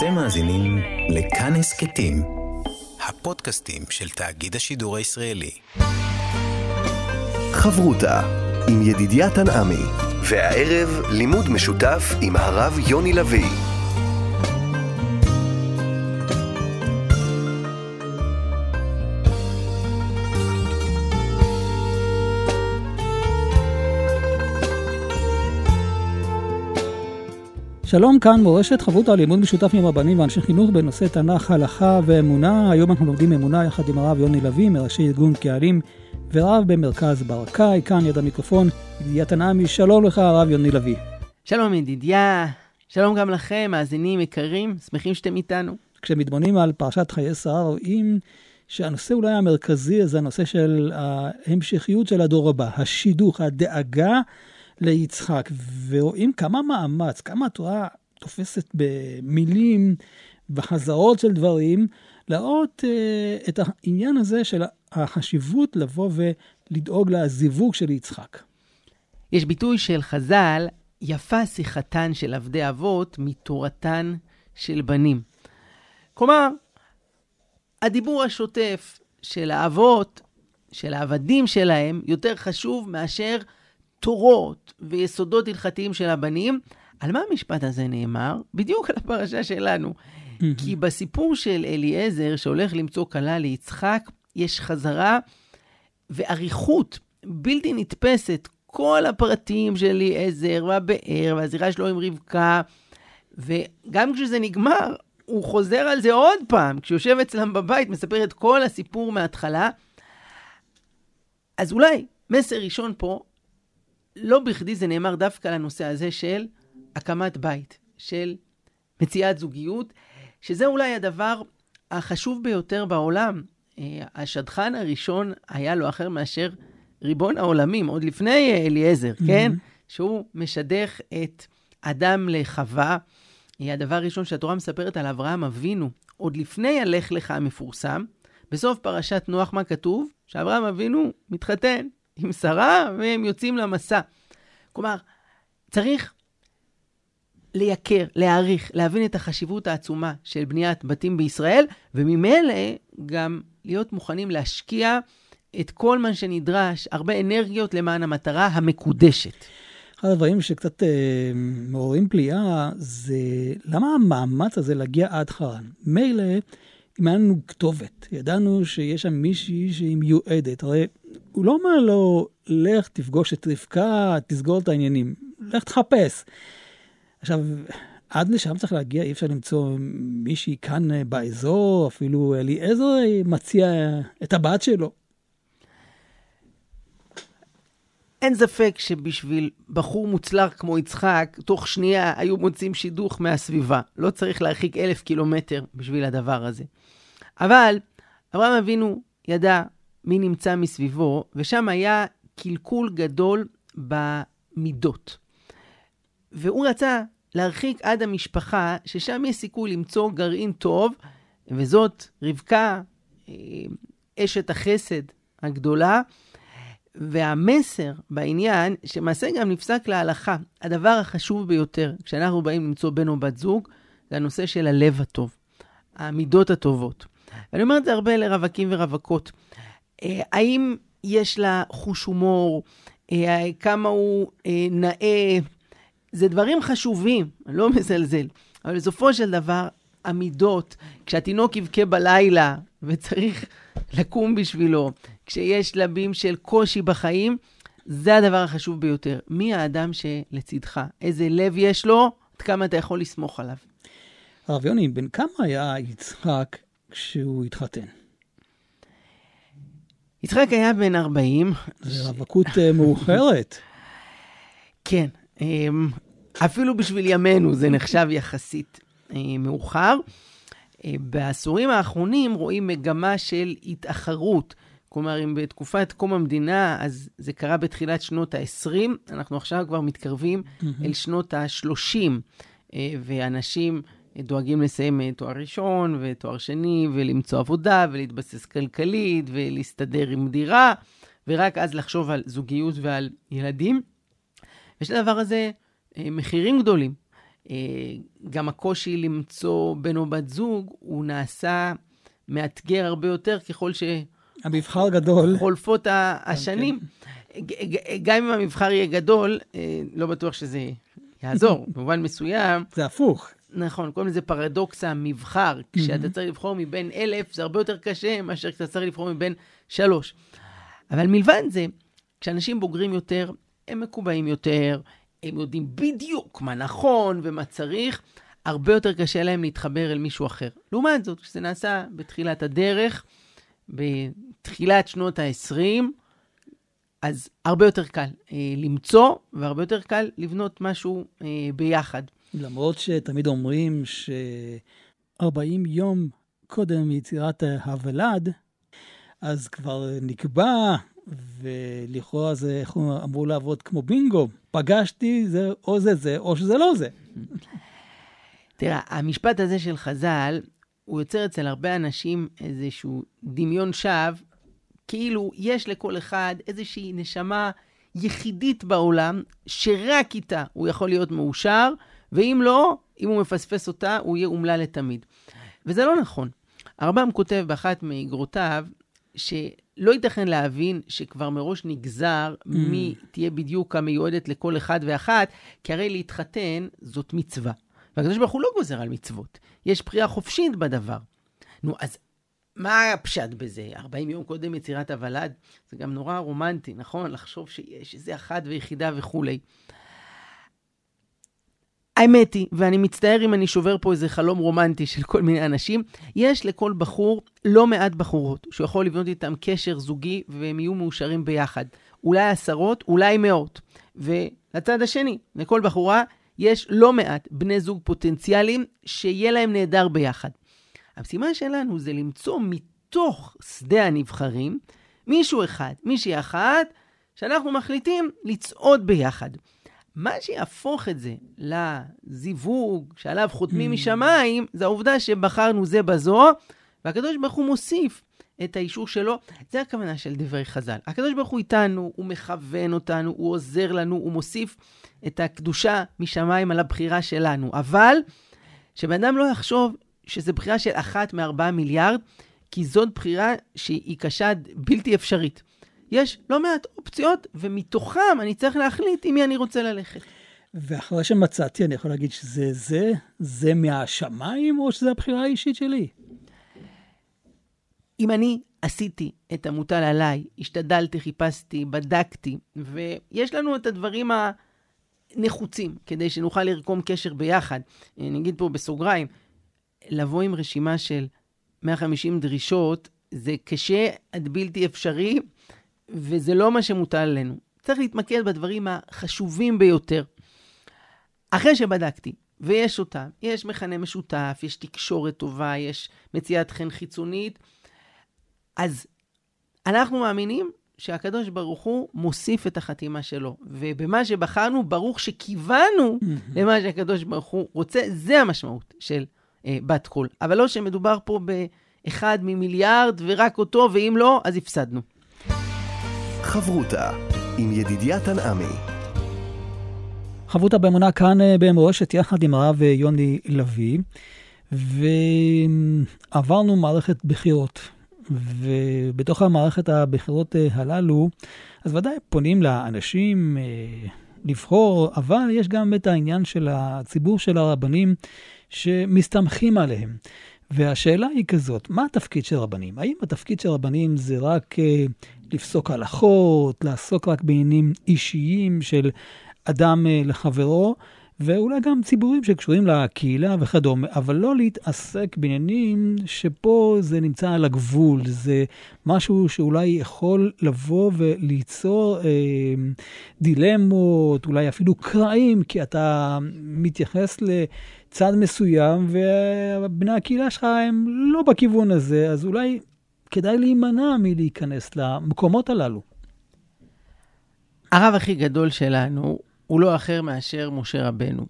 אתם מאזינים לכאן הסכתים, הפודקאסטים של תאגיד השידור הישראלי. חברותה עם ידידיה תנעמי, והערב לימוד משותף עם הרב יוני לביא. שלום, כאן מורשת חברותא לימוד משותף עם רבנים ואנשי חינוך בנושא תנ"ך, הלכה ואמונה. היום אנחנו לומדים אמונה יחד עם הרב יוני לביא, מראשי ארגון קהלים ורב במרכז ברקאי. כאן יד המיקרופון, ידידיה תנעמי. שלום לך, הרב יוני לביא. שלום ידידיה, שלום גם לכם, מאזינים יקרים, שמחים שאתם איתנו. כשמתבוננים על פרשת חיי שרה, רואים שהנושא אולי המרכזי זה הנושא של ההמשכיות של הדור הבא, השידוך, הדאגה. ליצחק, ורואים כמה מאמץ, כמה התורה תופסת במילים, בחזרות של דברים, להראות uh, את העניין הזה של החשיבות לבוא ולדאוג לזיווג של יצחק. יש ביטוי של חז"ל, יפה שיחתן של עבדי אבות מתורתן של בנים. כלומר, הדיבור השוטף של האבות, של העבדים שלהם, יותר חשוב מאשר תורות ויסודות הלכתיים של הבנים. על מה המשפט הזה נאמר? בדיוק על הפרשה שלנו. כי בסיפור של אליעזר, שהולך למצוא כלה ליצחק, יש חזרה ואריכות בלתי נתפסת. כל הפרטים של אליעזר והבאר והזירה שלו עם רבקה, וגם כשזה נגמר, הוא חוזר על זה עוד פעם. כשהוא יושב אצלם בבית, מספר את כל הסיפור מההתחלה. אז אולי מסר ראשון פה, לא בכדי זה נאמר דווקא לנושא הזה של הקמת בית, של מציאת זוגיות, שזה אולי הדבר החשוב ביותר בעולם. אה, השדכן הראשון היה לא אחר מאשר ריבון העולמים, עוד לפני אליעזר, mm-hmm. כן? שהוא משדך את אדם לחווה. אה, הדבר הראשון שהתורה מספרת על אברהם אבינו, עוד לפני הלך לך המפורסם, בסוף פרשת נוח מה כתוב? שאברהם אבינו מתחתן עם שרה, והם יוצאים למסע. כלומר, צריך לייקר, להעריך, להבין את החשיבות העצומה של בניית בתים בישראל, וממילא גם להיות מוכנים להשקיע את כל מה שנדרש, הרבה אנרגיות למען המטרה המקודשת. אחד הדברים שקצת אה, מעוררים פליאה זה למה המאמץ הזה להגיע עד חרן. מילא, אם היה לנו כתובת, ידענו שיש שם מישהי שהיא מיועדת, הרי הוא לא אומר לו, לך תפגוש את רבקה, תסגור את העניינים, לך תחפש. עכשיו, עד לשם צריך להגיע, אי אפשר למצוא מישהי כאן אה, באזור, אפילו אליעזר מציע את הבת שלו. אין ספק שבשביל בחור מוצלח כמו יצחק, תוך שנייה היו מוצאים שידוך מהסביבה. לא צריך להרחיק אלף קילומטר בשביל הדבר הזה. אבל אברהם אבינו ידע מי נמצא מסביבו, ושם היה קלקול גדול במידות. והוא רצה להרחיק עד המשפחה, ששם יש סיכוי למצוא גרעין טוב, וזאת רבקה, אה, אשת החסד הגדולה. והמסר בעניין, שמעשה גם נפסק להלכה, הדבר החשוב ביותר כשאנחנו באים למצוא בן או בת זוג, זה הנושא של הלב הטוב, המידות הטובות. ואני אומר את זה הרבה לרווקים ורווקות. אה, האם יש לה חוש הומור? אה, כמה הוא אה, נאה? זה דברים חשובים, אני לא מזלזל. אבל בסופו של דבר, המידות, כשהתינוק יבכה בלילה וצריך לקום בשבילו, כשיש שלבים של קושי בחיים, זה הדבר החשוב ביותר. מי האדם שלצידך? איזה לב יש לו? עד כמה אתה יכול לסמוך עליו? הרב יוני, בן כמה היה יצחק כשהוא התחתן? יצחק היה בן 40. זה רווקות אה, מאוחרת. כן, אמ, אפילו בשביל ימינו זה נחשב יחסית אה, מאוחר. אה, בעשורים האחרונים רואים מגמה של התאחרות. כלומר, אם בתקופת קום המדינה, אז זה קרה בתחילת שנות ה-20, אנחנו עכשיו כבר מתקרבים mm-hmm. אל שנות ה-30, ואנשים דואגים לסיים אה, תואר ראשון ותואר שני, ולמצוא עבודה, ולהתבסס כלכלית, ולהסתדר עם דירה, ורק אז לחשוב על זוגיות ועל ילדים. יש לדבר הזה אה, מחירים גדולים. גם הקושי למצוא בן או בת זוג, הוא נעשה מאתגר הרבה יותר ככל ש... המבחר גדול. חולפות השנים. גם אם המבחר יהיה גדול, לא בטוח שזה יעזור, במובן מסוים. זה הפוך. נכון, קוראים לזה פרדוקס המבחר. כשאתה צריך לבחור מבין אלף, זה הרבה יותר קשה מאשר כשאתה צריך לבחור מבין שלוש. אבל מלבד זה, כשאנשים בוגרים יותר, הם מקובעים יותר, הם יודעים בדיוק מה נכון ומה צריך, הרבה יותר קשה להם להתחבר אל מישהו אחר. לעומת זאת, כשזה נעשה בתחילת הדרך, בתחילת שנות ה-20, אז הרבה יותר קל אה, למצוא, והרבה יותר קל לבנות משהו אה, ביחד. למרות שתמיד אומרים ש-40 יום קודם יצירת הוולד, אז כבר נקבע, ולכאורה זה, איך אמור לעבוד כמו בינגו. פגשתי, זה או זה זה, או שזה לא זה. תראה, המשפט הזה של חז"ל, הוא יוצר אצל הרבה אנשים איזשהו דמיון שווא, כאילו יש לכל אחד איזושהי נשמה יחידית בעולם, שרק איתה הוא יכול להיות מאושר, ואם לא, אם הוא מפספס אותה, הוא יהיה אומלל לתמיד. וזה לא נכון. הרמב"ם כותב באחת מאגרותיו, שלא ייתכן להבין שכבר מראש נגזר mm. מי תהיה בדיוק המיועדת לכל אחד ואחת, כי הרי להתחתן זאת מצווה. והקדוש ברוך הוא לא גוזר על מצוות, יש בחירה חופשית בדבר. נו, אז מה הפשט בזה? 40 יום קודם יצירת הוולד? זה גם נורא רומנטי, נכון? לחשוב שיש איזה אחת ויחידה וכולי. האמת היא, ואני מצטער אם אני שובר פה איזה חלום רומנטי של כל מיני אנשים, יש לכל בחור לא מעט בחורות שהוא יכול לבנות איתם קשר זוגי והם יהיו מאושרים ביחד. אולי עשרות, אולי מאות. ולצד השני, לכל בחורה יש לא מעט בני זוג פוטנציאליים שיהיה להם נהדר ביחד. המשימה שלנו זה למצוא מתוך שדה הנבחרים מישהו אחד, מישהי אחת, שאנחנו מחליטים לצעוד ביחד. מה שיהפוך את זה לזיווג שעליו חותמים mm. משמיים, זה העובדה שבחרנו זה בזו, והקדוש ברוך הוא מוסיף את האישור שלו. זה הכוונה של דברי חז"ל. הקדוש ברוך הוא איתנו, הוא מכוון אותנו, הוא עוזר לנו, הוא מוסיף את הקדושה משמיים על הבחירה שלנו. אבל שבן אדם לא יחשוב שזו בחירה של אחת מארבעה מיליארד, כי זאת בחירה שהיא קשה בלתי אפשרית. יש לא מעט אופציות, ומתוכם אני צריך להחליט עם מי אני רוצה ללכת. ואחרי שמצאתי, אני יכול להגיד שזה זה, זה מהשמיים, או שזה הבחירה האישית שלי? אם אני עשיתי את המוטל עליי, השתדלתי, חיפשתי, בדקתי, ויש לנו את הדברים הנחוצים כדי שנוכל לרקום קשר ביחד. אני אגיד פה בסוגריים, לבוא עם רשימה של 150 דרישות, זה קשה עד בלתי אפשרי, וזה לא מה שמוטל עלינו. צריך להתמקד בדברים החשובים ביותר. אחרי שבדקתי, ויש אותם, יש מכנה משותף, יש תקשורת טובה, יש מציאת חן חיצונית, אז אנחנו מאמינים שהקדוש ברוך הוא מוסיף את החתימה שלו. ובמה שבחרנו, ברוך שכיוונו למה שהקדוש ברוך הוא רוצה, זה המשמעות של אה, בת קול. אבל לא שמדובר פה באחד ממיליארד ורק אותו, ואם לא, אז הפסדנו. חברותה עם ידידיה תנעמי. חברותה באמונה כאן אה, במורשת יחד עם הרב אה, יוני לביא, ועברנו מערכת בחירות. ובתוך המערכת הבחירות אה, הללו, אז ודאי פונים לאנשים לבחור, אבל יש גם את העניין של הציבור של הרבנים שמסתמכים עליהם. והשאלה היא כזאת, מה התפקיד של רבנים? האם התפקיד של רבנים זה רק לפסוק הלכות, לעסוק רק בעניינים אישיים של אדם אה, לחברו, ואולי גם ציבורים שקשורים לקהילה וכדומה, אבל לא להתעסק בעניינים שפה זה נמצא על הגבול, זה משהו שאולי יכול לבוא וליצור אה, דילמות, אולי אפילו קרעים, כי אתה מתייחס לצד מסוים, ובני הקהילה שלך הם לא בכיוון הזה, אז אולי כדאי להימנע מלהיכנס למקומות הללו. הרב הכי גדול שלנו הוא לא אחר מאשר משה רבנו.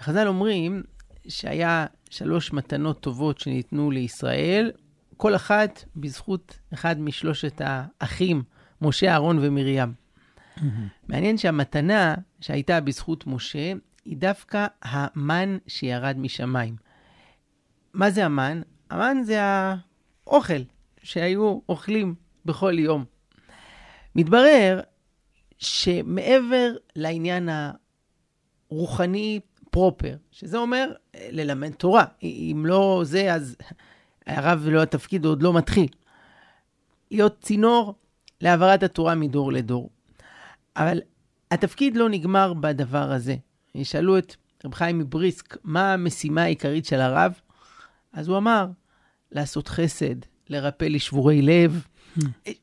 חז"ל אומרים שהיה שלוש מתנות טובות שניתנו לישראל, כל אחת בזכות אחד משלושת האחים, משה, אהרון ומרים. מעניין שהמתנה שהייתה בזכות משה, היא דווקא המן שירד משמיים. מה זה המן? המן זה האוכל שהיו אוכלים בכל יום. מתברר שמעבר לעניין הרוחני פרופר, שזה אומר ללמד תורה, אם לא זה, אז הרב לא התפקיד עוד לא מתחיל. להיות צינור להעברת התורה מדור לדור. אבל התפקיד לא נגמר בדבר הזה. ישאלו את רב חיים מבריסק, מה המשימה העיקרית של הרב? אז הוא אמר, לעשות חסד, לרפא לשבורי לב,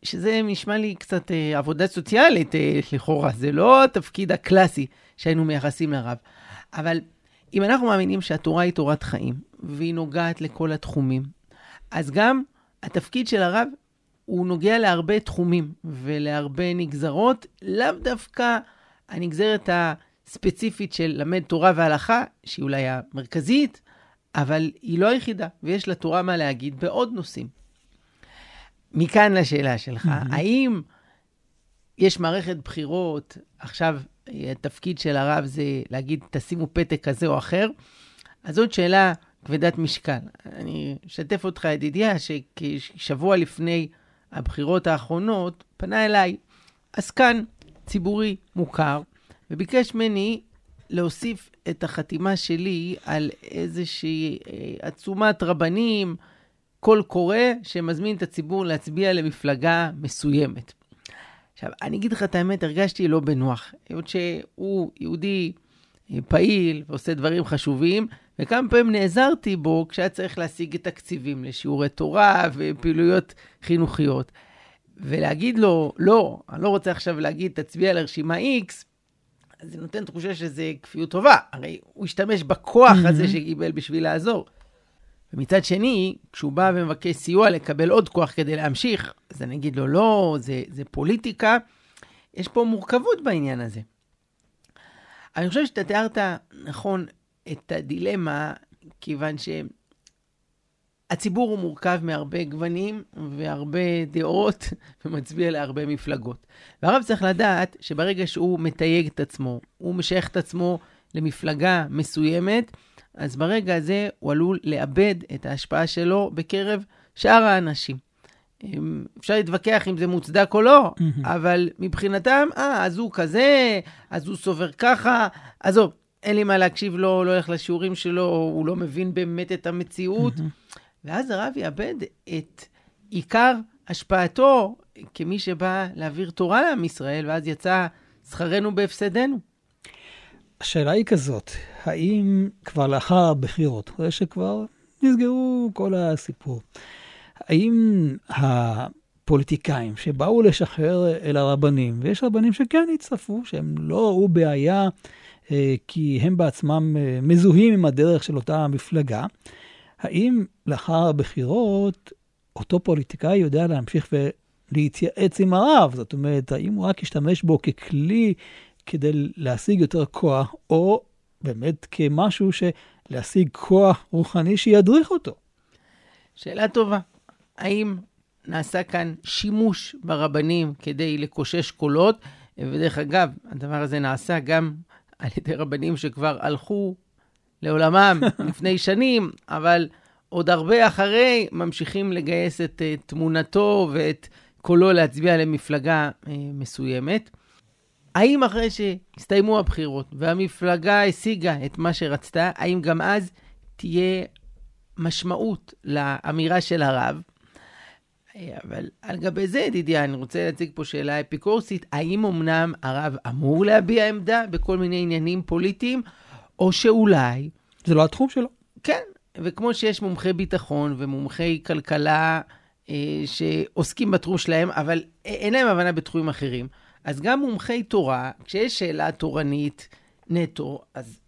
שזה נשמע לי קצת אה, עבודה סוציאלית אה, לכאורה, זה לא התפקיד הקלאסי שהיינו מייחסים לרב. אבל אם אנחנו מאמינים שהתורה היא תורת חיים, והיא נוגעת לכל התחומים, אז גם התפקיד של הרב הוא נוגע להרבה תחומים ולהרבה נגזרות, לאו דווקא הנגזרת הספציפית של למד תורה והלכה, שהיא אולי המרכזית, אבל היא לא היחידה, ויש לתורה מה להגיד בעוד נושאים. מכאן לשאלה שלך, mm-hmm. האם יש מערכת בחירות, עכשיו התפקיד של הרב זה להגיד, תשימו פתק כזה או אחר? אז זאת שאלה כבדת משקל. אני אשתף אותך, ידידיה, שכשבוע לפני הבחירות האחרונות, פנה אליי עסקן ציבורי מוכר, וביקש ממני להוסיף את החתימה שלי על איזושהי אה, עצומת רבנים, קול קורא שמזמין את הציבור להצביע למפלגה מסוימת. עכשיו, אני אגיד לך את האמת, הרגשתי לא בנוח. היות שהוא יהודי אה, פעיל ועושה דברים חשובים, וכמה פעמים נעזרתי בו כשהיה צריך להשיג את תקציבים לשיעורי תורה ופעילויות חינוכיות. ולהגיד לו, לא, אני לא רוצה עכשיו להגיד, תצביע לרשימה X, זה נותן תחושה שזה כפיות טובה. הרי הוא השתמש בכוח הזה שקיבל בשביל לעזור. ומצד שני, כשהוא בא ומבקש סיוע לקבל עוד כוח כדי להמשיך, אז אני אגיד לו, לא, זה, זה פוליטיקה. יש פה מורכבות בעניין הזה. אני חושב שאתה תיארת נכון את הדילמה, כיוון שהציבור הוא מורכב מהרבה גוונים והרבה דעות, ומצביע להרבה מפלגות. והרב צריך לדעת שברגע שהוא מתייג את עצמו, הוא משייך את עצמו למפלגה מסוימת, אז ברגע הזה הוא עלול לאבד את ההשפעה שלו בקרב שאר האנשים. אפשר להתווכח אם זה מוצדק או לא. אבל מבחינתם, אה, אז הוא כזה, אז הוא סובר ככה, עזוב, אין לי מה להקשיב לו, לא הולך לשיעורים שלו, הוא לא מבין באמת את המציאות. ואז הרב יאבד את עיקר השפעתו כמי שבא להעביר תורה לעם ישראל, ואז יצא שכרנו בהפסדנו. השאלה היא כזאת, האם כבר לאחר הבחירות, אחרי שכבר נסגרו כל הסיפור, האם הפוליטיקאים שבאו לשחרר אל הרבנים, ויש רבנים שכן הצטרפו, שהם לא ראו בעיה אה, כי הם בעצמם אה, מזוהים עם הדרך של אותה מפלגה, האם לאחר הבחירות אותו פוליטיקאי יודע להמשיך ולהתייעץ עם הרב? זאת אומרת, האם הוא רק ישתמש בו ככלי כדי להשיג יותר כוח, או באמת כמשהו להשיג כוח רוחני שידריך אותו? שאלה טובה. האם נעשה כאן שימוש ברבנים כדי לקושש קולות? ודרך אגב, הדבר הזה נעשה גם על ידי רבנים שכבר הלכו לעולמם לפני שנים, אבל עוד הרבה אחרי ממשיכים לגייס את uh, תמונתו ואת קולו להצביע למפלגה uh, מסוימת. האם אחרי שהסתיימו הבחירות והמפלגה השיגה את מה שרצתה, האם גם אז תהיה משמעות לאמירה של הרב? אבל על גבי זה, ידידיה, אני רוצה להציג פה שאלה אפיקורסית. האם אמנם הרב אמור להביע עמדה בכל מיני עניינים פוליטיים, או שאולי... זה לא התחום שלו. כן, וכמו שיש מומחי ביטחון ומומחי כלכלה אה, שעוסקים בתחום שלהם, אבל אין להם הבנה בתחומים אחרים, אז גם מומחי תורה, כשיש שאלה תורנית נטו, אז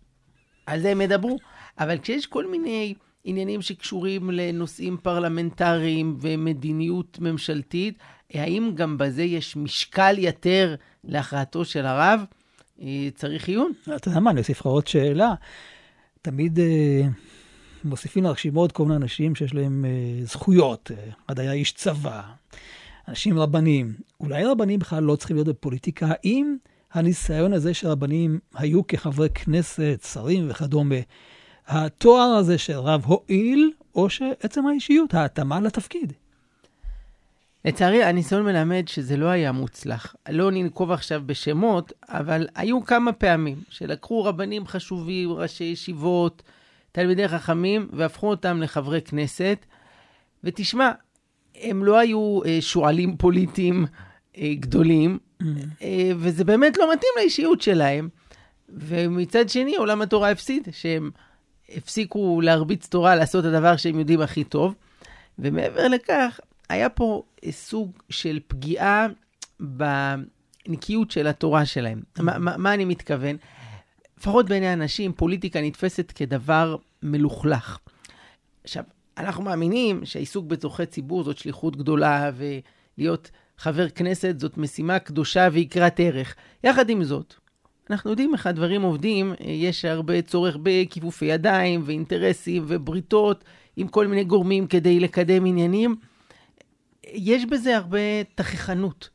על זה הם ידברו. אבל כשיש כל מיני עניינים שקשורים לנושאים פרלמנטריים ומדיניות ממשלתית, האם גם בזה יש משקל יתר להכרעתו של הרב? צריך עיון. אתה יודע מה, אני אוסיף לך עוד שאלה. תמיד אה, מוסיפים לרשימות כל מיני אנשים שיש להם אה, זכויות. אה, אחד היה איש צבא, אנשים רבנים. אולי רבנים בכלל לא צריכים להיות בפוליטיקה, האם הניסיון הזה שרבנים היו כחברי כנסת, שרים וכדומה, התואר הזה של רב הועיל, או שעצם האישיות, ההתאמה לתפקיד. לצערי, הניסיון מלמד שזה לא היה מוצלח. לא ננקוב עכשיו בשמות, אבל היו כמה פעמים שלקחו רבנים חשובים, ראשי ישיבות, תלמידי חכמים, והפכו אותם לחברי כנסת. ותשמע, הם לא היו אה, שועלים פוליטיים אה, גדולים, mm-hmm. אה, וזה באמת לא מתאים לאישיות שלהם. ומצד שני, עולם התורה הפסיד, שהם הפסיקו להרביץ תורה, לעשות את הדבר שהם יודעים הכי טוב. ומעבר לכך, היה פה סוג של פגיעה בנקיות של התורה שלהם. מה, מה, מה אני מתכוון? לפחות בעיני אנשים, פוליטיקה נתפסת כדבר מלוכלך. עכשיו, אנחנו מאמינים שהעיסוק בצורכי ציבור זאת שליחות גדולה, ולהיות חבר כנסת זאת משימה קדושה ויקרת ערך. יחד עם זאת, אנחנו יודעים איך הדברים עובדים, יש הרבה צורך בכיפופי ידיים ואינטרסים ובריתות עם כל מיני גורמים כדי לקדם עניינים. יש בזה הרבה תככנות.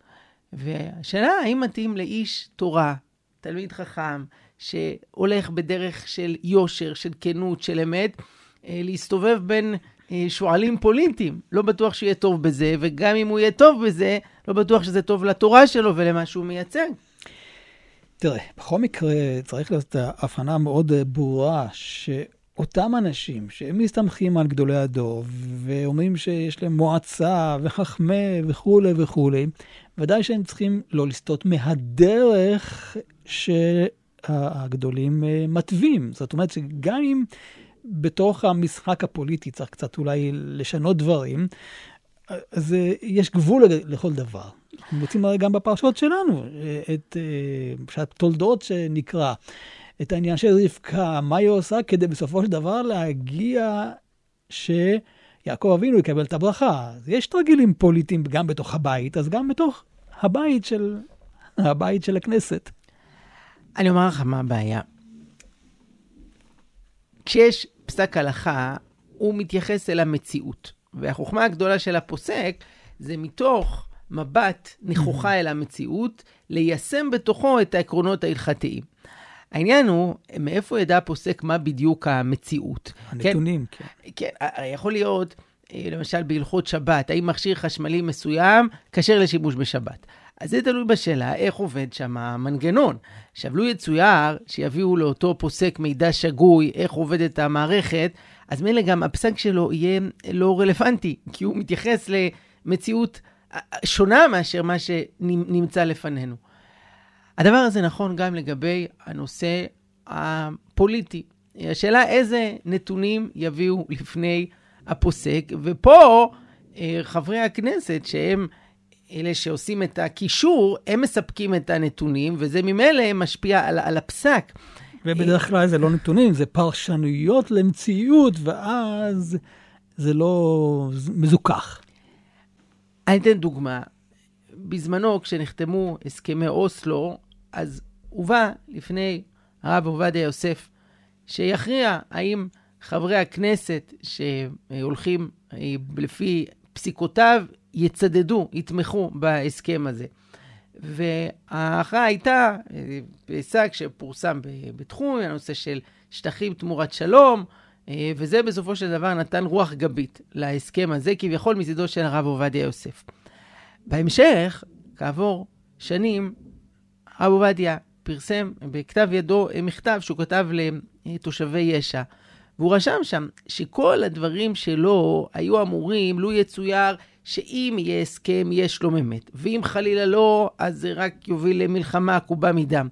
והשאלה האם מתאים לאיש תורה, תלמיד חכם, שהולך בדרך של יושר, של כנות, של אמת, אה, להסתובב בין אה, שועלים פוליטיים. לא בטוח שיהיה טוב בזה, וגם אם הוא יהיה טוב בזה, לא בטוח שזה טוב לתורה שלו ולמה שהוא מייצג. תראה, בכל מקרה צריך להיות הבחנה מאוד אה, ברורה, שאותם אנשים שהם מסתמכים על גדולי הדור, ואומרים שיש להם מועצה וחכמי וכולי וכולי, ודאי שהם צריכים לא לסטות מהדרך שהגדולים אה, מתווים. זאת אומרת שגם אם בתוך המשחק הפוליטי צריך קצת אולי לשנות דברים, אז אה, יש גבול לכל דבר. אנחנו מוצאים הרי גם בפרשות שלנו, את פרשת תולדות שנקרא, את העניין של רבקה, מה היא עושה כדי בסופו של דבר להגיע שיעקב אבינו יקבל את הברכה. אז יש תרגילים פוליטיים גם בתוך הבית, אז גם בתוך הבית של, הבית של הכנסת. אני אומר לך מה הבעיה. כשיש פסק הלכה, הוא מתייחס אל המציאות. והחוכמה הגדולה של הפוסק זה מתוך מבט נכוחה אל המציאות, ליישם בתוכו את העקרונות ההלכתיים. העניין הוא, מאיפה ידע הפוסק מה בדיוק המציאות? הנתונים, כן. כן, כן יכול להיות, אה, למשל בהלכות שבת, האם מכשיר חשמלי מסוים כשר לשימוש בשבת. אז זה תלוי בשאלה איך עובד שם המנגנון. עכשיו, לו יצויר שיביאו לאותו פוסק מידע שגוי, איך עובדת המערכת, אז מילא גם הפסק שלו יהיה לא רלוונטי, כי הוא מתייחס למציאות שונה מאשר מה שנמצא לפנינו. הדבר הזה נכון גם לגבי הנושא הפוליטי. השאלה איזה נתונים יביאו לפני הפוסק, ופה אה, חברי הכנסת שהם אלה שעושים את הקישור, הם מספקים את הנתונים, וזה ממילא משפיע על, על הפסק. ובדרך כלל זה לא נתונים, זה פרשנויות למציאות, ואז זה לא מזוכח. אני אתן דוגמה. בזמנו, כשנחתמו הסכמי אוסלו, אז הובא לפני הרב עובדיה יוסף, שיכריע האם חברי הכנסת שהולכים אה, לפי פסיקותיו יצדדו, יתמכו בהסכם הזה. וההכרעה הייתה אה, פסק שפורסם בתחום, הנושא של שטחים תמורת שלום, אה, וזה בסופו של דבר נתן רוח גבית להסכם הזה, כביכול מצידו של הרב עובדיה יוסף. בהמשך, כעבור שנים, הרב עובדיה פרסם בכתב ידו מכתב שהוא כתב לתושבי יש"ע, והוא רשם שם שכל הדברים שלו היו אמורים, לו יצויר, שאם יהיה הסכם, יהיה שלום אמת, ואם חלילה לא, אז זה רק יוביל למלחמה עקובה מדם.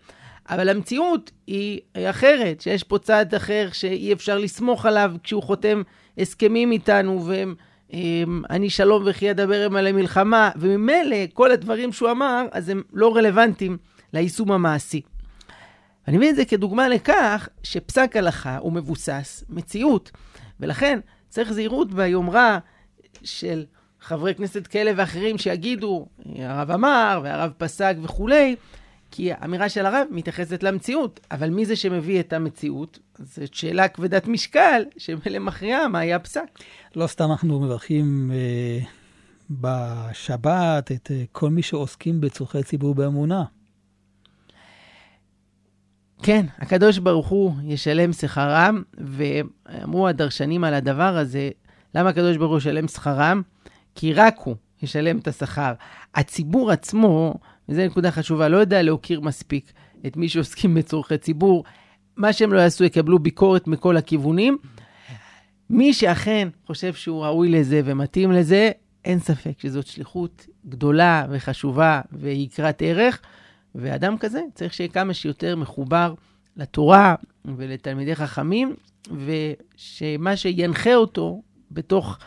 אבל המציאות היא אחרת, שיש פה צד אחר שאי אפשר לסמוך עליו כשהוא חותם הסכמים איתנו, והם, הם, אני שלום וכי אדבר עמהם על המלחמה, וממילא כל הדברים שהוא אמר, אז הם לא רלוונטיים ליישום המעשי. אני מבין את זה כדוגמה לכך שפסק הלכה הוא מבוסס מציאות, ולכן צריך זהירות ביומרה של חברי כנסת כאלה ואחרים שיגידו, הרב אמר והרב פסק וכולי, כי האמירה של הרב מתייחסת למציאות, אבל מי זה שמביא את המציאות? זאת שאלה כבדת משקל, שמילא מכריעה מה היה פסק. לא סתם אנחנו מברכים אה, בשבת את אה, כל מי שעוסקים בצורכי ציבור באמונה. כן, הקדוש ברוך הוא ישלם שכרם, ואמרו הדרשנים על הדבר הזה, למה הקדוש ברוך הוא ישלם שכרם? כי רק הוא ישלם את השכר. הציבור עצמו, וזו נקודה חשובה, לא יודע להוקיר מספיק את מי שעוסקים בצורכי ציבור. מה שהם לא יעשו, יקבלו ביקורת מכל הכיוונים. מי שאכן חושב שהוא ראוי לזה ומתאים לזה, אין ספק שזאת שליחות גדולה וחשובה ויקרת ערך, ואדם כזה צריך שיהיה כמה שיותר מחובר לתורה ולתלמידי חכמים, ושמה שינחה אותו בתוך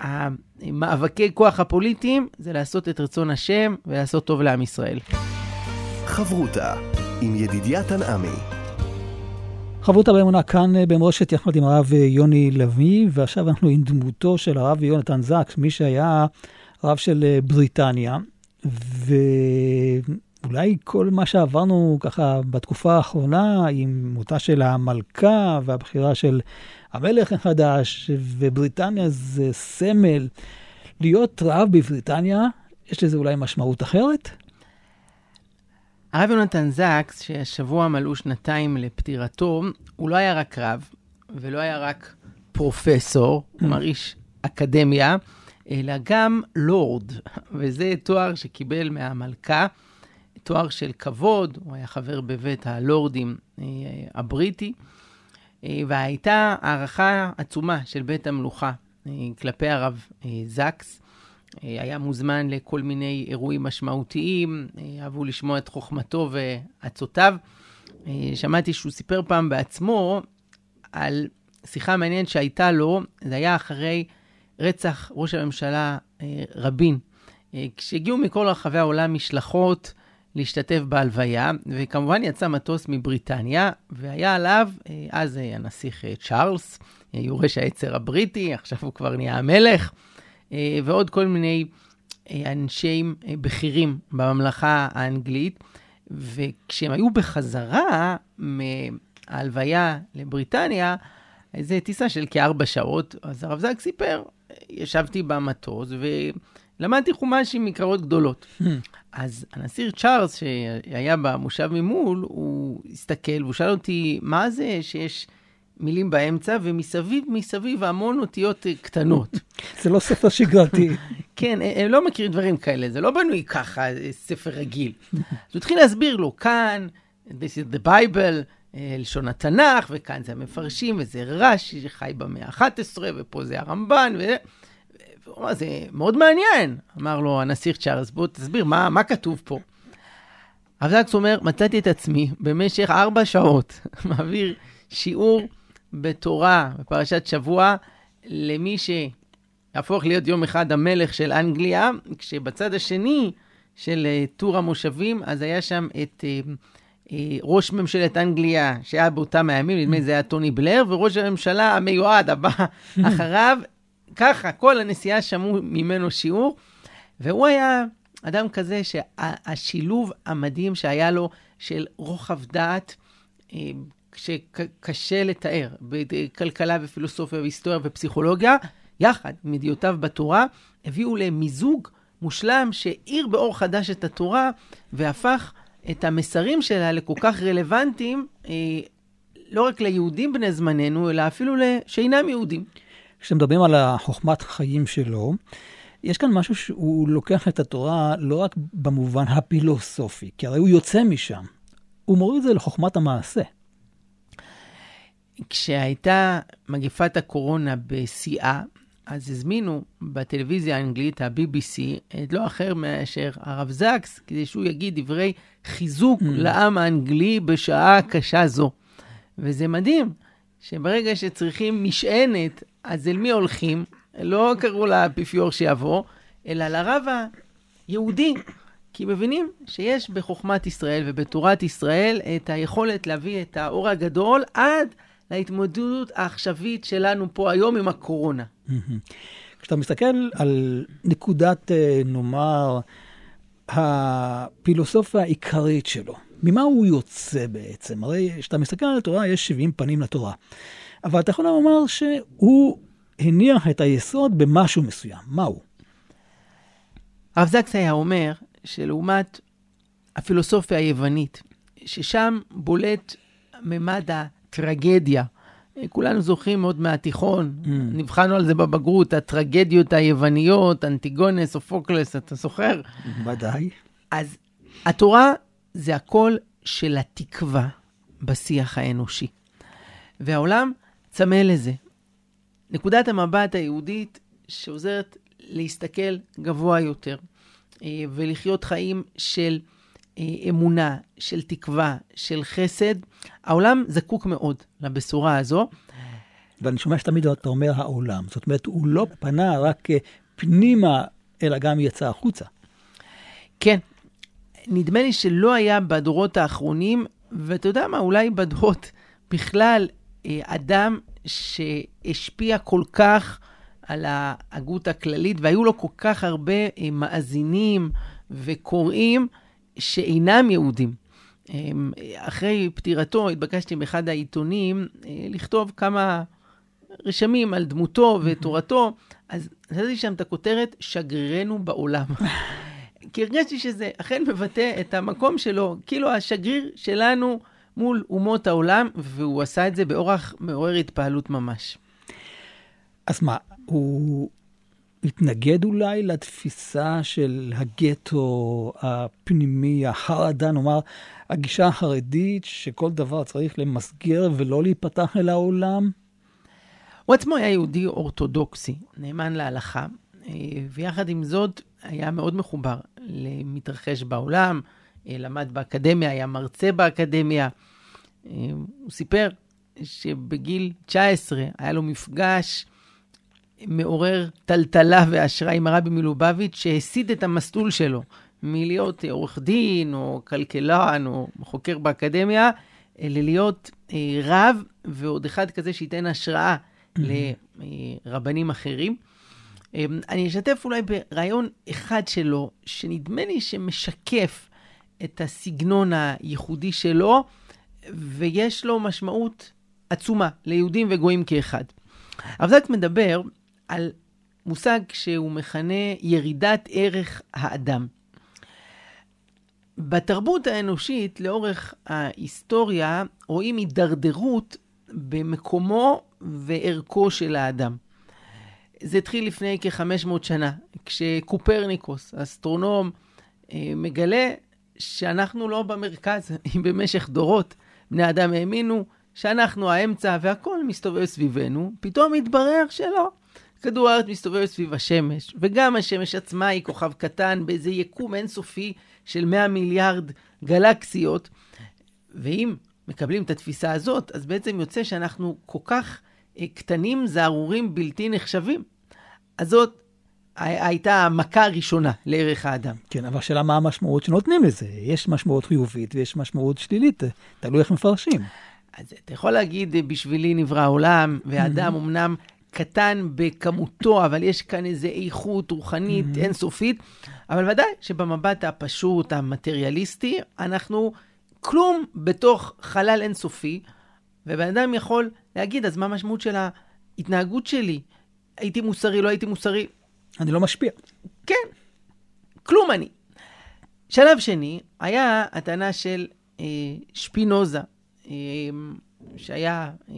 המאבקי כוח הפוליטיים זה לעשות את רצון השם ולעשות טוב לעם ישראל. חברותה עם ידידיה תנעמי. חברותה באמונה כאן אה, במורשת יחד עם הרב אה, יוני לביא, ועכשיו אנחנו עם דמותו של הרב יונתן זקס, מי שהיה רב של אה, בריטניה, ואולי כל מה שעברנו ככה בתקופה האחרונה עם מותה של המלכה והבחירה של המלך החדש, ובריטניה זה סמל. להיות רב בבריטניה, יש לזה אולי משמעות אחרת? הרב יונתן זקס, שהשבוע מלאו שנתיים לפטירתו, הוא לא היה רק רב, ולא היה רק פרופסור, mm. כלומר איש אקדמיה, אלא גם לורד, וזה תואר שקיבל מהמלכה, תואר של כבוד, הוא היה חבר בבית הלורדים אה, הבריטי, אה, והייתה הערכה עצומה של בית המלוכה אה, כלפי הרב זקס. היה מוזמן לכל מיני אירועים משמעותיים, אהבו לשמוע את חוכמתו ועצותיו. שמעתי שהוא סיפר פעם בעצמו על שיחה מעניינת שהייתה לו, זה היה אחרי רצח ראש הממשלה רבין. כשהגיעו מכל רחבי העולם משלחות להשתתף בהלוויה, וכמובן יצא מטוס מבריטניה, והיה עליו אז הנסיך צ'ארלס, יורש העצר הבריטי, עכשיו הוא כבר נהיה המלך. אה, ועוד כל מיני אה, אנשי אה, בכירים בממלכה האנגלית. וכשהם היו בחזרה מההלוויה לבריטניה, איזו טיסה של כארבע שעות, אז הרב זק סיפר, ישבתי במטוס ולמדתי חומש עם מקראות גדולות. אז הנשיא צ'ארלס, שהיה במושב ממול, הוא הסתכל והוא שאל אותי, מה זה שיש מילים באמצע, ומסביב, מסביב המון אותיות אה, קטנות. זה לא ספר שגרתי. כן, אה, הם לא מכירים דברים כאלה, זה לא בנוי ככה, אה, ספר רגיל. אז הוא התחיל להסביר לו, כאן, this is the Bible, לשון התנ"ך, וכאן זה המפרשים, וזה רש"י שחי במאה ה-11, ופה זה הרמב"ן, ו... והוא אמר, זה מאוד מעניין. אמר לו הנסיך צ'ארלס, בוא תסביר, מה, מה כתוב פה? הרב זקס אומר, מצאתי את עצמי במשך ארבע שעות מעביר שיעור בתורה, בפרשת שבוע, למי שיהפוך להיות יום אחד המלך של אנגליה, כשבצד השני של אה, טור המושבים, אז היה שם את אה, אה, ראש ממשלת אנגליה, שהיה באותם הימים, נדמה לי זה היה טוני בלר, וראש הממשלה המיועד הבא אחריו. ככה, כל הנסיעה שמעו ממנו שיעור, והוא היה אדם כזה שהשילוב המדהים שהיה לו של רוחב דעת, שקשה לתאר בכלכלה ופילוסופיה והיסטוריה ופסיכולוגיה, יחד עם ידיעותיו בתורה, הביאו למיזוג מושלם שהאיר באור חדש את התורה והפך את המסרים שלה לכל כך רלוונטיים, אה, לא רק ליהודים בני זמננו, אלא אפילו לשאינם יהודים. כשמדברים על החוכמת חיים שלו, יש כאן משהו שהוא לוקח את התורה לא רק במובן הפילוסופי, כי הרי הוא יוצא משם, הוא מוריד את זה לחוכמת המעשה. כשהייתה מגפת הקורונה בשיאה, אז הזמינו בטלוויזיה האנגלית, ה-BBC, את לא אחר מאשר הרב זקס, כדי שהוא יגיד דברי חיזוק mm. לעם האנגלי בשעה קשה זו. וזה מדהים, שברגע שצריכים משענת, אז אל מי הולכים? לא קראו לאפיפיור שיבוא, אלא לרב היהודי. כי מבינים שיש בחוכמת ישראל ובתורת ישראל את היכולת להביא את האור הגדול עד להתמודדות העכשווית שלנו פה היום עם הקורונה. כשאתה מסתכל על נקודת, אה, נאמר, הפילוסופיה העיקרית שלו, ממה הוא יוצא בעצם? הרי כשאתה מסתכל על התורה, יש 70 פנים לתורה. אבל אתה יכול לומר שהוא הניח את היסוד במשהו מסוים. מהו? הרב זקס היה אומר שלעומת הפילוסופיה היוונית, ששם בולט ממד הטרגדיה. כולנו זוכרים עוד מהתיכון, mm. נבחנו על זה בבגרות, הטרגדיות היווניות, אנטיגונס, אופוקלס, אתה זוכר? ודאי. אז התורה זה הכל של התקווה בשיח האנושי. והעולם צמא לזה. נקודת המבט היהודית שעוזרת להסתכל גבוה יותר אה, ולחיות חיים של אה, אמונה, של תקווה, של חסד. העולם זקוק מאוד לבשורה הזו. ואני שומע שתמיד אתה אומר העולם. זאת אומרת, הוא לא פנה רק אה, פנימה, אלא גם יצא החוצה. כן. נדמה לי שלא היה בדורות האחרונים, ואתה יודע מה, אולי בדורות בכלל, אדם שהשפיע כל כך על ההגות הכללית, והיו לו כל כך הרבה אה, מאזינים וקוראים שאינם יהודים. אמ, אחרי פטירתו התבקשתי באחד העיתונים אה, לכתוב כמה רשמים על דמותו ותורתו, אז נתתי שם את הכותרת, שגרירנו בעולם. כי הרגשתי שזה אכן מבטא את המקום שלו, כאילו השגריר שלנו מול אומות העולם, והוא עשה את זה באורח מעורר התפעלות ממש. אז מה, הוא התנגד אולי לתפיסה של הגטו הפנימי, החרדה, נאמר, הגישה החרדית שכל דבר צריך למסגר ולא להיפתח אל העולם? הוא עצמו היה יהודי אורתודוקסי, נאמן להלכה, אה, ויחד עם זאת היה מאוד מחובר למתרחש בעולם, אה, למד באקדמיה, היה מרצה באקדמיה. אה, הוא סיפר שבגיל 19 היה לו מפגש מעורר טלטלה והשראה עם הרבי מלובביץ', שהסיט את המסלול שלו מלהיות עורך דין או כלכלן או חוקר באקדמיה, ללהיות אה, רב ועוד אחד כזה שייתן השראה. לרבנים אחרים. אה, אני אשתף אולי ברעיון אחד שלו, שנדמה לי שמשקף את הסגנון הייחודי שלו, ויש לו משמעות עצומה ליהודים וגויים כאחד. הרב זק מדבר על מושג שהוא מכנה ירידת ערך האדם. בתרבות האנושית, לאורך ההיסטוריה, רואים הידרדרות במקומו וערכו של האדם. זה התחיל לפני כ-500 שנה, כשקופרניקוס, אסטרונום, אה, מגלה שאנחנו לא במרכז, אם במשך דורות בני אדם האמינו שאנחנו האמצע והכל מסתובב סביבנו, פתאום התברר שלא. כדור הארץ מסתובב סביב השמש, וגם השמש עצמה היא כוכב קטן באיזה יקום אינסופי של 100 מיליארד גלקסיות. ואם מקבלים את התפיסה הזאת, אז בעצם יוצא שאנחנו כל כך קטנים, זערורים, בלתי נחשבים. אז זאת הייתה המכה הראשונה לערך האדם. כן, אבל השאלה מה המשמעות שנותנים לזה. יש משמעות חיובית ויש משמעות שלילית, תלוי איך מפרשים. אז אתה יכול להגיד, בשבילי נברא העולם, והאדם אמנם קטן בכמותו, אבל יש כאן איזו איכות רוחנית mm-hmm. אינסופית. אבל ודאי שבמבט הפשוט, המטריאליסטי, אנחנו כלום בתוך חלל אינסופי, ובן אדם יכול להגיד, אז מה המשמעות של ההתנהגות שלי? הייתי מוסרי, לא הייתי מוסרי? אני לא משפיע. כן, כלום אני. שלב שני היה הטענה של אה, שפינוזה, אה, שהיה אה,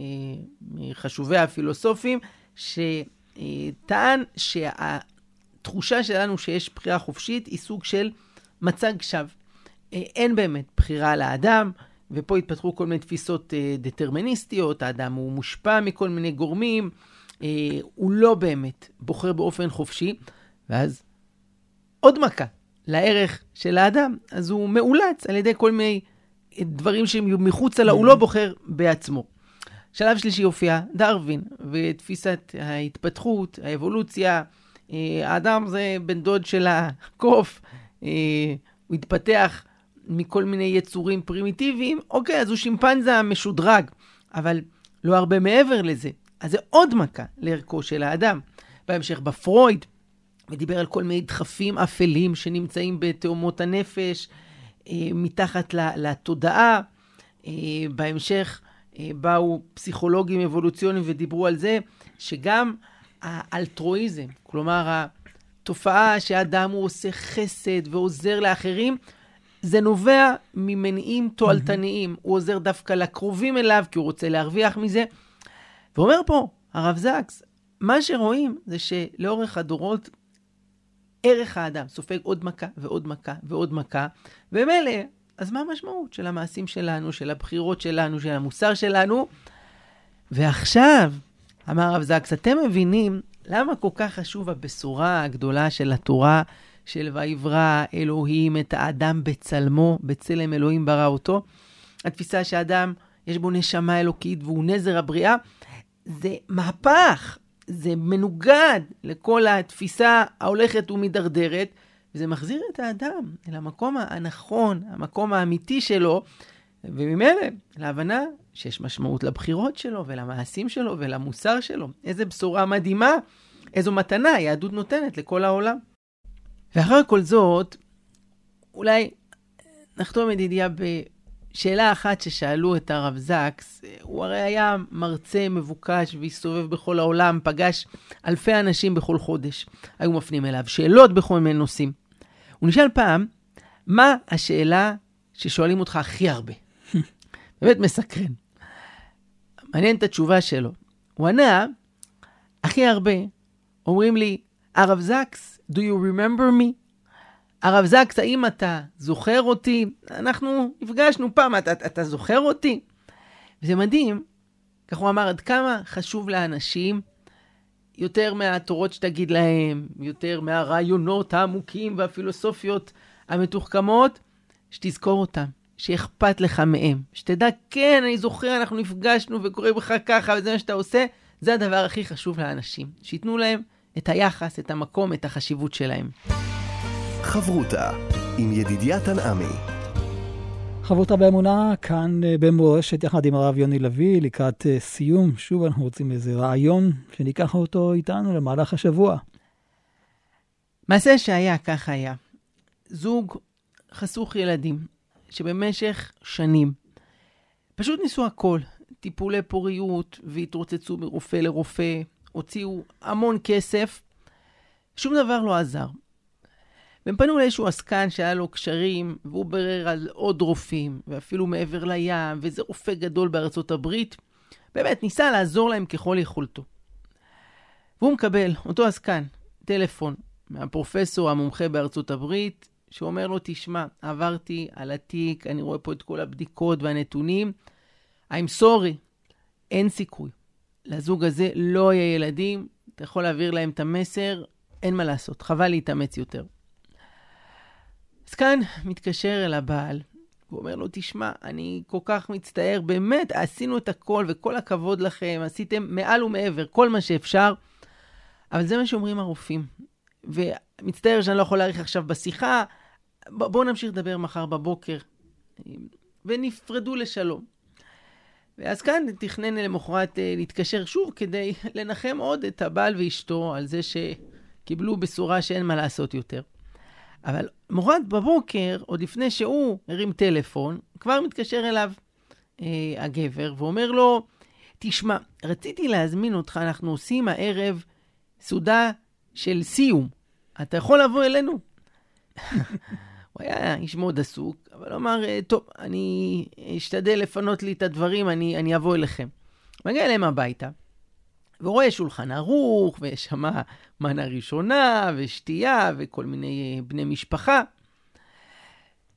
מחשובי הפילוסופים, שטען שהתחושה שלנו שיש בחירה חופשית היא סוג של מצג שווא. אין באמת בחירה לאדם, ופה התפתחו כל מיני תפיסות אה, דטרמיניסטיות, האדם הוא מושפע מכל מיני גורמים, אה, הוא לא באמת בוחר באופן חופשי, ואז עוד מכה לערך של האדם, אז הוא מאולץ על ידי כל מיני דברים שהם מחוצה לו, הוא לא בוחר בעצמו. שלב שלישי הופיע דרווין, ותפיסת ההתפתחות, האבולוציה. אה, האדם זה בן דוד של הקוף, הוא התפתח מכל מיני יצורים פרימיטיביים, אוקיי, אז הוא שימפנזה משודרג, אבל לא הרבה מעבר לזה. אז זה עוד מכה לערכו של האדם. בהמשך בפרויד, ודיבר על כל מיני דחפים אפלים שנמצאים בתאומות הנפש, אה, מתחת לתודעה. בהמשך, אה, באו פסיכולוגים אבולוציוניים ודיברו על זה שגם האלטרואיזם, כלומר התופעה שאדם הוא עושה חסד ועוזר לאחרים, זה נובע ממניעים תועלתניים. הוא עוזר דווקא לקרובים אליו, כי הוא רוצה להרוויח מזה. ואומר פה הרב זקס, מה שרואים זה שלאורך הדורות, ערך האדם סופג עוד מכה ועוד מכה ועוד מכה, ומילא, אז מה המשמעות של המעשים שלנו, של הבחירות שלנו, של המוסר שלנו? ועכשיו, אמר הרב זקס, אתם מבינים למה כל כך חשוב הבשורה הגדולה של התורה, של ויברא אלוהים את האדם בצלמו, בצלם אלוהים ברא אותו? התפיסה שאדם, יש בו נשמה אלוקית והוא נזר הבריאה, זה מהפך, זה מנוגד לכל התפיסה ההולכת ומידרדרת, וזה מחזיר את האדם אל המקום הנכון, המקום האמיתי שלו, וממילא להבנה שיש משמעות לבחירות שלו ולמעשים שלו ולמוסר שלו. איזה בשורה מדהימה, איזו מתנה היהדות נותנת לכל העולם. ואחר כל זאת, אולי נחתום ידידיה בשאלה אחת ששאלו את הרב זקס. הוא הרי היה מרצה מבוקש והסתובב בכל העולם, פגש אלפי אנשים בכל חודש. היו מפנים אליו שאלות בכל מיני נושאים. הוא נשאל פעם, מה השאלה ששואלים אותך הכי הרבה? באמת מסקרן. מעניין את התשובה שלו. הוא ענה, הכי הרבה אומרים לי, הרב זקס, do you remember me? הרב זקס, האם אתה זוכר אותי? אנחנו נפגשנו פעם, אתה, אתה זוכר אותי? וזה מדהים, כך הוא אמר, עד כמה חשוב לאנשים, יותר מהתורות שתגיד להם, יותר מהרעיונות העמוקים והפילוסופיות המתוחכמות, שתזכור אותם. שאכפת לך מהם. שתדע, כן, אני זוכר, אנחנו נפגשנו וקורה בך ככה, וזה מה שאתה עושה, זה הדבר הכי חשוב לאנשים. שייתנו להם את היחס, את המקום, את החשיבות שלהם. חברותה עם ידידיה תנעמי. חברותה באמונה, כאן אה, במורשת, יחד עם הרב יוני לביא, לקראת אה, סיום. שוב אנחנו רוצים איזה רעיון שניקח אותו איתנו למהלך השבוע. מעשה שהיה, כך היה. זוג חסוך ילדים, שבמשך שנים פשוט ניסו הכל, טיפולי פוריות והתרוצצו מרופא לרופא, הוציאו המון כסף, שום דבר לא עזר. והם פנו לאיזשהו עסקן שהיה לו קשרים, והוא ברר על עוד רופאים, ואפילו מעבר לים, ואיזה רופא גדול בארצות הברית. באמת, ניסה לעזור להם ככל יכולתו. והוא מקבל, אותו עסקן, טלפון מהפרופסור המומחה בארצות הברית, שאומר לו, תשמע, עברתי על התיק, אני רואה פה את כל הבדיקות והנתונים, I'm sorry, אין סיכוי. לזוג הזה לא יהיה ילדים, אתה יכול להעביר להם את המסר, אין מה לעשות, חבל להתאמץ יותר. אז כאן מתקשר אל הבעל, הוא אומר לו, תשמע, אני כל כך מצטער, באמת, עשינו את הכל וכל הכבוד לכם, עשיתם מעל ומעבר, כל מה שאפשר, אבל זה מה שאומרים הרופאים. ומצטער שאני לא יכול להאריך עכשיו בשיחה, בואו נמשיך לדבר מחר בבוקר. ונפרדו לשלום. ואז כאן תכנן למחרת אה, להתקשר שוב כדי לנחם עוד את הבעל ואשתו על זה שקיבלו בשורה שאין מה לעשות יותר. אבל מחרת בבוקר, עוד לפני שהוא הרים טלפון, כבר מתקשר אליו אה, הגבר ואומר לו, תשמע, רציתי להזמין אותך, אנחנו עושים הערב סעודה של סיום. אתה יכול לבוא אלינו? הוא היה איש מאוד עסוק, אבל אמר, אה, טוב, אני אשתדל לפנות לי את הדברים, אני, אני אבוא אליכם. מגיע אליהם הביתה, ורואה שולחן ערוך, ויש שם מנה ראשונה, ושתייה, וכל מיני אה, בני משפחה.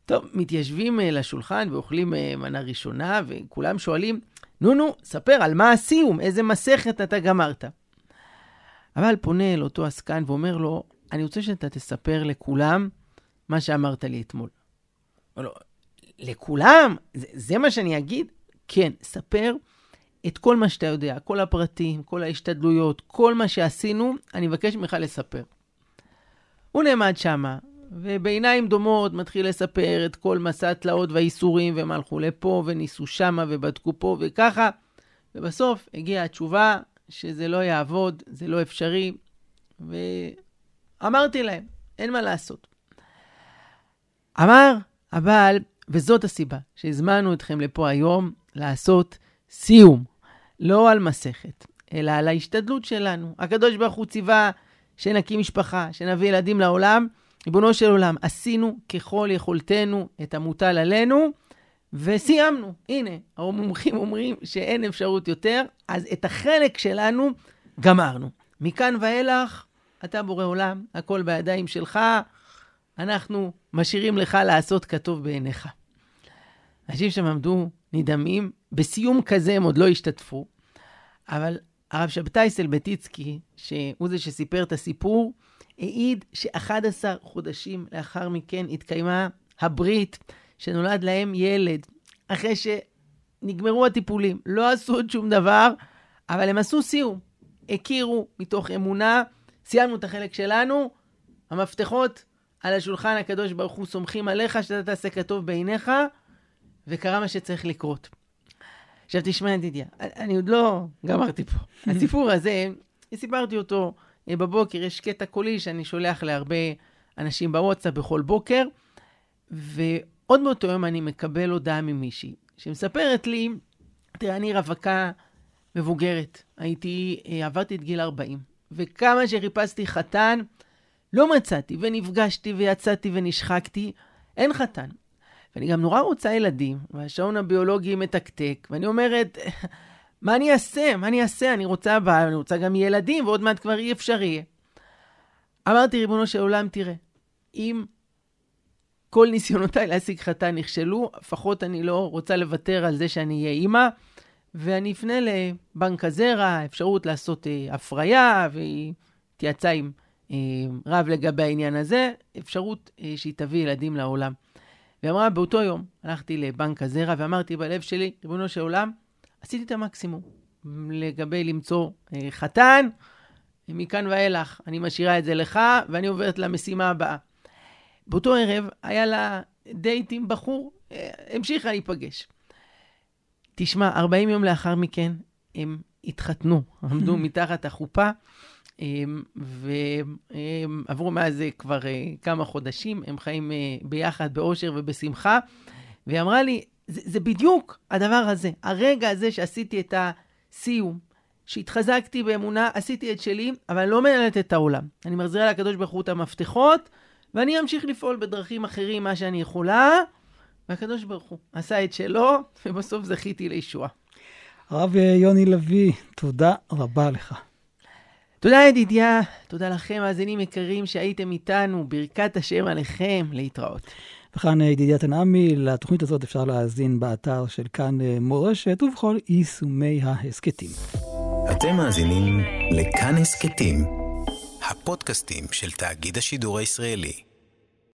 טוב, מתיישבים אה, לשולחן ואוכלים מנה ראשונה, וכולם שואלים, נו נו, ספר על מה הסיום, איזה מסכת אתה גמרת. אבל פונה אל אותו עסקן ואומר לו, אני רוצה שאתה תספר לכולם מה שאמרת לי אתמול. לו, לכולם? זה, זה מה שאני אגיד? כן, ספר את כל מה שאתה יודע, כל הפרטים, כל ההשתדלויות, כל מה שעשינו, אני מבקש ממך לספר. הוא נעמד שמה, ובעיניים דומות מתחיל לספר את כל מסע התלאות והייסורים, והם הלכו לפה, וניסו שמה, ובדקו פה, וככה, ובסוף הגיעה התשובה שזה לא יעבוד, זה לא אפשרי, ואמרתי להם, אין מה לעשות. אמר הבעל, וזאת הסיבה שהזמנו אתכם לפה היום לעשות סיום, לא על מסכת, אלא על ההשתדלות שלנו. הקדוש ברוך הוא ציווה שנקים משפחה, שנביא ילדים לעולם, ריבונו של עולם, עשינו ככל יכולתנו את המוטל עלינו, וסיימנו. הנה, המומחים אומרים שאין אפשרות יותר, אז את החלק שלנו גמרנו. מכאן ואילך, אתה בורא עולם, הכל בידיים שלך, אנחנו משאירים לך לעשות כטוב בעיניך. אנשים שם עמדו נדהמים, בסיום כזה הם עוד לא השתתפו, אבל הרב שבתאי סלבטיצקי, שהוא זה שסיפר את הסיפור, העיד ש-11 חודשים לאחר מכן התקיימה הברית, שנולד להם ילד, אחרי שנגמרו הטיפולים. לא עשו עוד שום דבר, אבל הם עשו סיום. הכירו מתוך אמונה, סיימנו את החלק שלנו, המפתחות על השולחן הקדוש ברוך הוא סומכים עליך שאתה תעשה כטוב בעיניך, וקרה מה שצריך לקרות. עכשיו תשמע ידידיה, אני עוד לא גמרתי פה. הסיפור הזה, סיפרתי אותו אה, בבוקר, יש קטע קולי שאני שולח להרבה אנשים בוואטסאפ בכל בוקר, ועוד באותו יום אני מקבל הודעה ממישהי, שמספרת לי, תראה, אני רווקה מבוגרת, הייתי, אה, עברתי את גיל 40, וכמה שחיפשתי חתן, לא מצאתי, ונפגשתי ויצאתי ונשחקתי, אין חתן. ואני גם נורא רוצה ילדים, והשעון הביולוגי מתקתק, ואני אומרת, מה אני אעשה? מה אני אעשה? אני רוצה בעל, אני רוצה גם ילדים, ועוד מעט כבר אי אפשר יהיה. אמרתי, ריבונו של עולם, תראה, אם כל ניסיונותיי להשיג חתן נכשלו, לפחות אני לא רוצה לוותר על זה שאני אהיה אימא, ואני אפנה לבנק הזרע, אפשרות לעשות אה, הפריה, והיא התייעצה עם רב לגבי העניין הזה, אפשרות אה, שהיא תביא ילדים לעולם. והיא אמרה, באותו יום הלכתי לבנק הזרע ואמרתי בלב שלי, ריבונו של עולם, עשיתי את המקסימום לגבי למצוא אה, חתן, מכאן ואילך אני משאירה את זה לך, ואני עוברת למשימה הבאה. באותו ערב היה לה דייט עם בחור, אה, המשיכה להיפגש. תשמע, 40 יום לאחר מכן הם התחתנו, עמדו מתחת החופה, ועברו מאז כבר אה, כמה חודשים, הם חיים אה, ביחד באושר ובשמחה. והיא אמרה לי, זה, זה בדיוק הדבר הזה, הרגע הזה שעשיתי את הסיום, שהתחזקתי באמונה, עשיתי את שלי, אבל לא מנהלת את העולם. אני מחזירה לקדוש ברוך הוא את המפתחות, ואני אמשיך לפעול בדרכים אחרים מה שאני יכולה, והקדוש ברוך הוא עשה את שלו, ובסוף זכיתי לישועה. הרב יוני לביא, תודה רבה לך. תודה ידידיה, תודה לכם, מאזינים יקרים שהייתם איתנו, ברכת השם עליכם, להתראות. וכאן ידידיה תנעמי, לתוכנית הזאת אפשר להאזין באתר של כאן מורשת ובכל יישומי ההסכתים. אתם מאזינים לכאן הסכתים, הפודקאסטים של תאגיד השידור הישראלי.